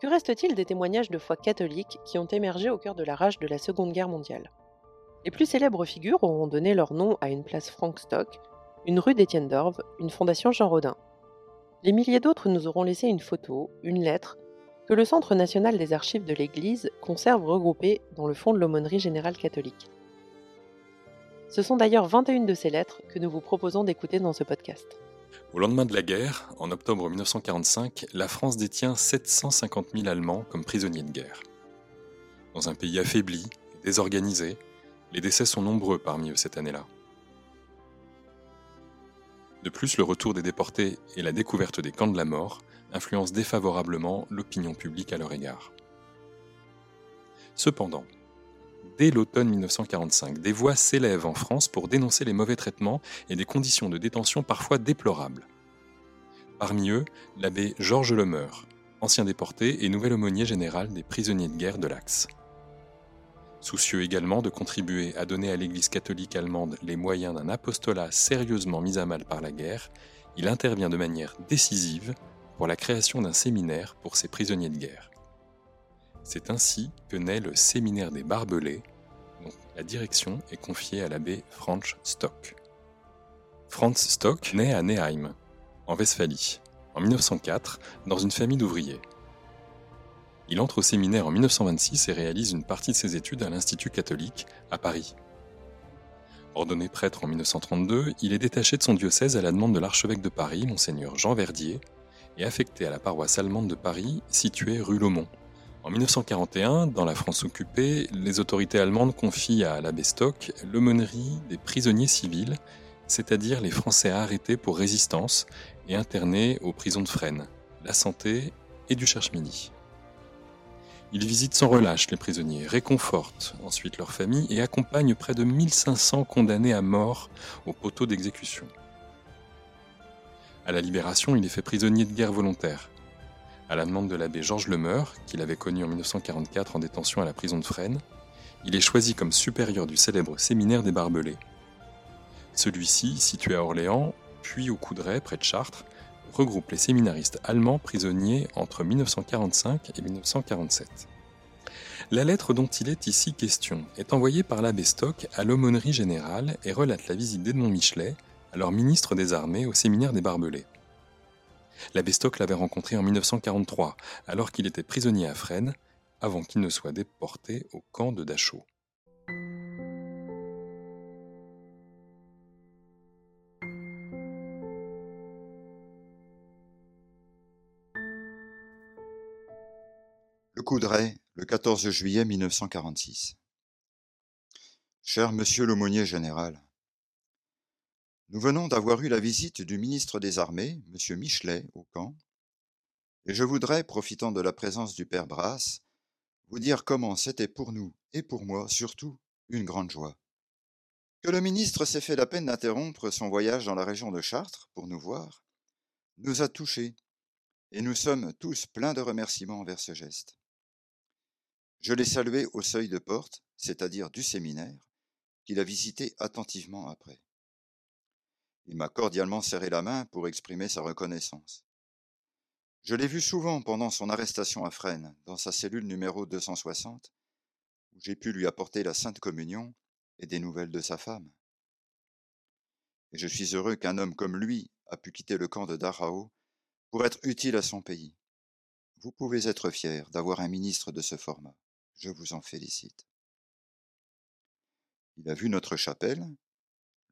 Que reste-t-il des témoignages de foi catholiques qui ont émergé au cœur de la rage de la Seconde Guerre mondiale? Les plus célèbres figures auront donné leur nom à une place Frank Stock, une rue d'Étienne d'Orve, une fondation Jean Rodin. Les milliers d'autres nous auront laissé une photo, une lettre, que le Centre national des archives de l'Église conserve regroupées dans le fond de l'aumônerie générale catholique. Ce sont d'ailleurs 21 de ces lettres que nous vous proposons d'écouter dans ce podcast. Au lendemain de la guerre, en octobre 1945, la France détient 750 000 Allemands comme prisonniers de guerre. Dans un pays affaibli désorganisé, les décès sont nombreux parmi eux cette année-là. De plus, le retour des déportés et la découverte des camps de la mort influencent défavorablement l'opinion publique à leur égard. Cependant, dès l'automne 1945, des voix s'élèvent en France pour dénoncer les mauvais traitements et des conditions de détention parfois déplorables. Parmi eux, l'abbé Georges Lemeur, ancien déporté et nouvel aumônier général des prisonniers de guerre de l'Axe. Soucieux également de contribuer à donner à l'Église catholique allemande les moyens d'un apostolat sérieusement mis à mal par la guerre, il intervient de manière décisive pour la création d'un séminaire pour ces prisonniers de guerre. C'est ainsi que naît le séminaire des Barbelés, dont la direction est confiée à l'abbé Franz Stock. Franz Stock naît à Neheim, en Westphalie, en 1904, dans une famille d'ouvriers. Il entre au séminaire en 1926 et réalise une partie de ses études à l'Institut catholique, à Paris. Ordonné prêtre en 1932, il est détaché de son diocèse à la demande de l'archevêque de Paris, monseigneur Jean Verdier, et affecté à la paroisse allemande de Paris, située rue Laumont, en 1941, dans la France occupée, les autorités allemandes confient à l'abbé Stock l'aumônerie des prisonniers civils, c'est-à-dire les Français arrêtés pour résistance et internés aux prisons de Fresnes, la Santé et du Cherche-Midi. Il visite sans relâche les prisonniers, réconforte ensuite leurs familles et accompagne près de 1500 condamnés à mort au poteau d'exécution. À la libération, il est fait prisonnier de guerre volontaire à la demande de l'abbé Georges Lemeur, qu'il avait connu en 1944 en détention à la prison de Fresnes, il est choisi comme supérieur du célèbre séminaire des Barbelés. Celui-ci, situé à Orléans, puis au Coudray, près de Chartres, regroupe les séminaristes allemands prisonniers entre 1945 et 1947. La lettre dont il est ici question est envoyée par l'abbé Stock à l'aumônerie générale et relate la visite d'Edmond Michelet, alors ministre des Armées, au séminaire des Barbelés. L'abbé Stock l'avait rencontré en 1943, alors qu'il était prisonnier à Fresnes, avant qu'il ne soit déporté au camp de Dachau. Le Coudray, le 14 juillet 1946. Cher monsieur l'aumônier général, nous venons d'avoir eu la visite du ministre des Armées, M. Michelet, au camp, et je voudrais, profitant de la présence du père Brasse, vous dire comment c'était pour nous, et pour moi surtout, une grande joie. Que le ministre s'est fait la peine d'interrompre son voyage dans la région de Chartres pour nous voir, nous a touchés, et nous sommes tous pleins de remerciements envers ce geste. Je l'ai salué au seuil de porte, c'est-à-dire du séminaire, qu'il a visité attentivement après. Il m'a cordialement serré la main pour exprimer sa reconnaissance. Je l'ai vu souvent pendant son arrestation à Fresnes, dans sa cellule numéro 260, où j'ai pu lui apporter la Sainte Communion et des nouvelles de sa femme. Et je suis heureux qu'un homme comme lui a pu quitter le camp de Dachau pour être utile à son pays. Vous pouvez être fier d'avoir un ministre de ce format. Je vous en félicite. Il a vu notre chapelle,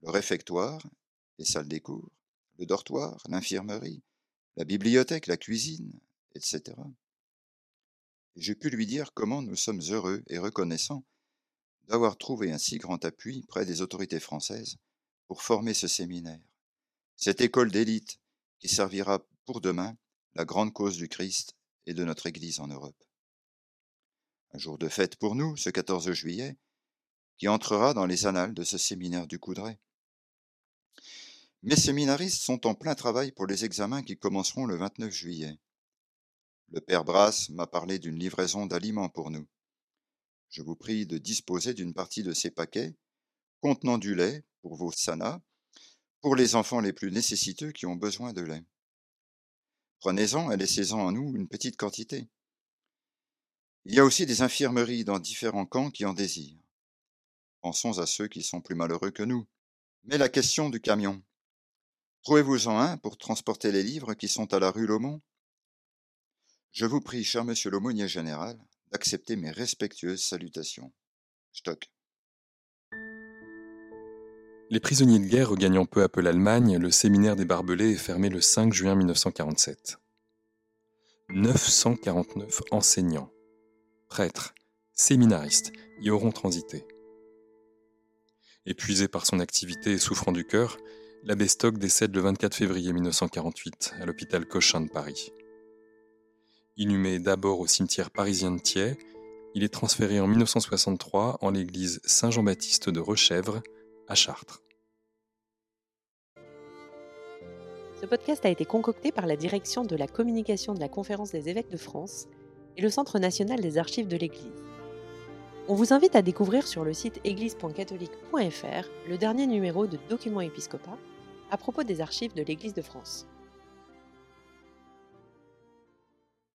le réfectoire les salles des cours, le dortoir, l'infirmerie, la bibliothèque, la cuisine, etc. Et j'ai pu lui dire comment nous sommes heureux et reconnaissants d'avoir trouvé un si grand appui près des autorités françaises pour former ce séminaire, cette école d'élite qui servira pour demain la grande cause du Christ et de notre Église en Europe. Un jour de fête pour nous, ce 14 juillet, qui entrera dans les annales de ce séminaire du Coudray. Mes séminaristes sont en plein travail pour les examens qui commenceront le 29 juillet. Le père Brasse m'a parlé d'une livraison d'aliments pour nous. Je vous prie de disposer d'une partie de ces paquets contenant du lait pour vos sanas, pour les enfants les plus nécessiteux qui ont besoin de lait. Prenez-en et laissez-en à nous une petite quantité. Il y a aussi des infirmeries dans différents camps qui en désirent. Pensons à ceux qui sont plus malheureux que nous. Mais la question du camion. Trouvez-vous-en un pour transporter les livres qui sont à la rue Lomont Je vous prie, cher monsieur l'aumônier général, d'accepter mes respectueuses salutations. Stock. Les prisonniers de guerre regagnant peu à peu l'Allemagne, le séminaire des Barbelés est fermé le 5 juin 1947. 949 enseignants, prêtres, séminaristes y auront transité. Épuisé par son activité et souffrant du cœur, l'abbé Stock décède le 24 février 1948 à l'hôpital Cochin de Paris. Inhumé d'abord au cimetière parisien de Thiers, il est transféré en 1963 en l'église Saint-Jean-Baptiste de Rechèvre, à Chartres. Ce podcast a été concocté par la direction de la communication de la Conférence des évêques de France et le Centre national des archives de l'Église. On vous invite à découvrir sur le site église.catholique.fr le dernier numéro de Documents Épiscopat à propos des archives de l'Église de France.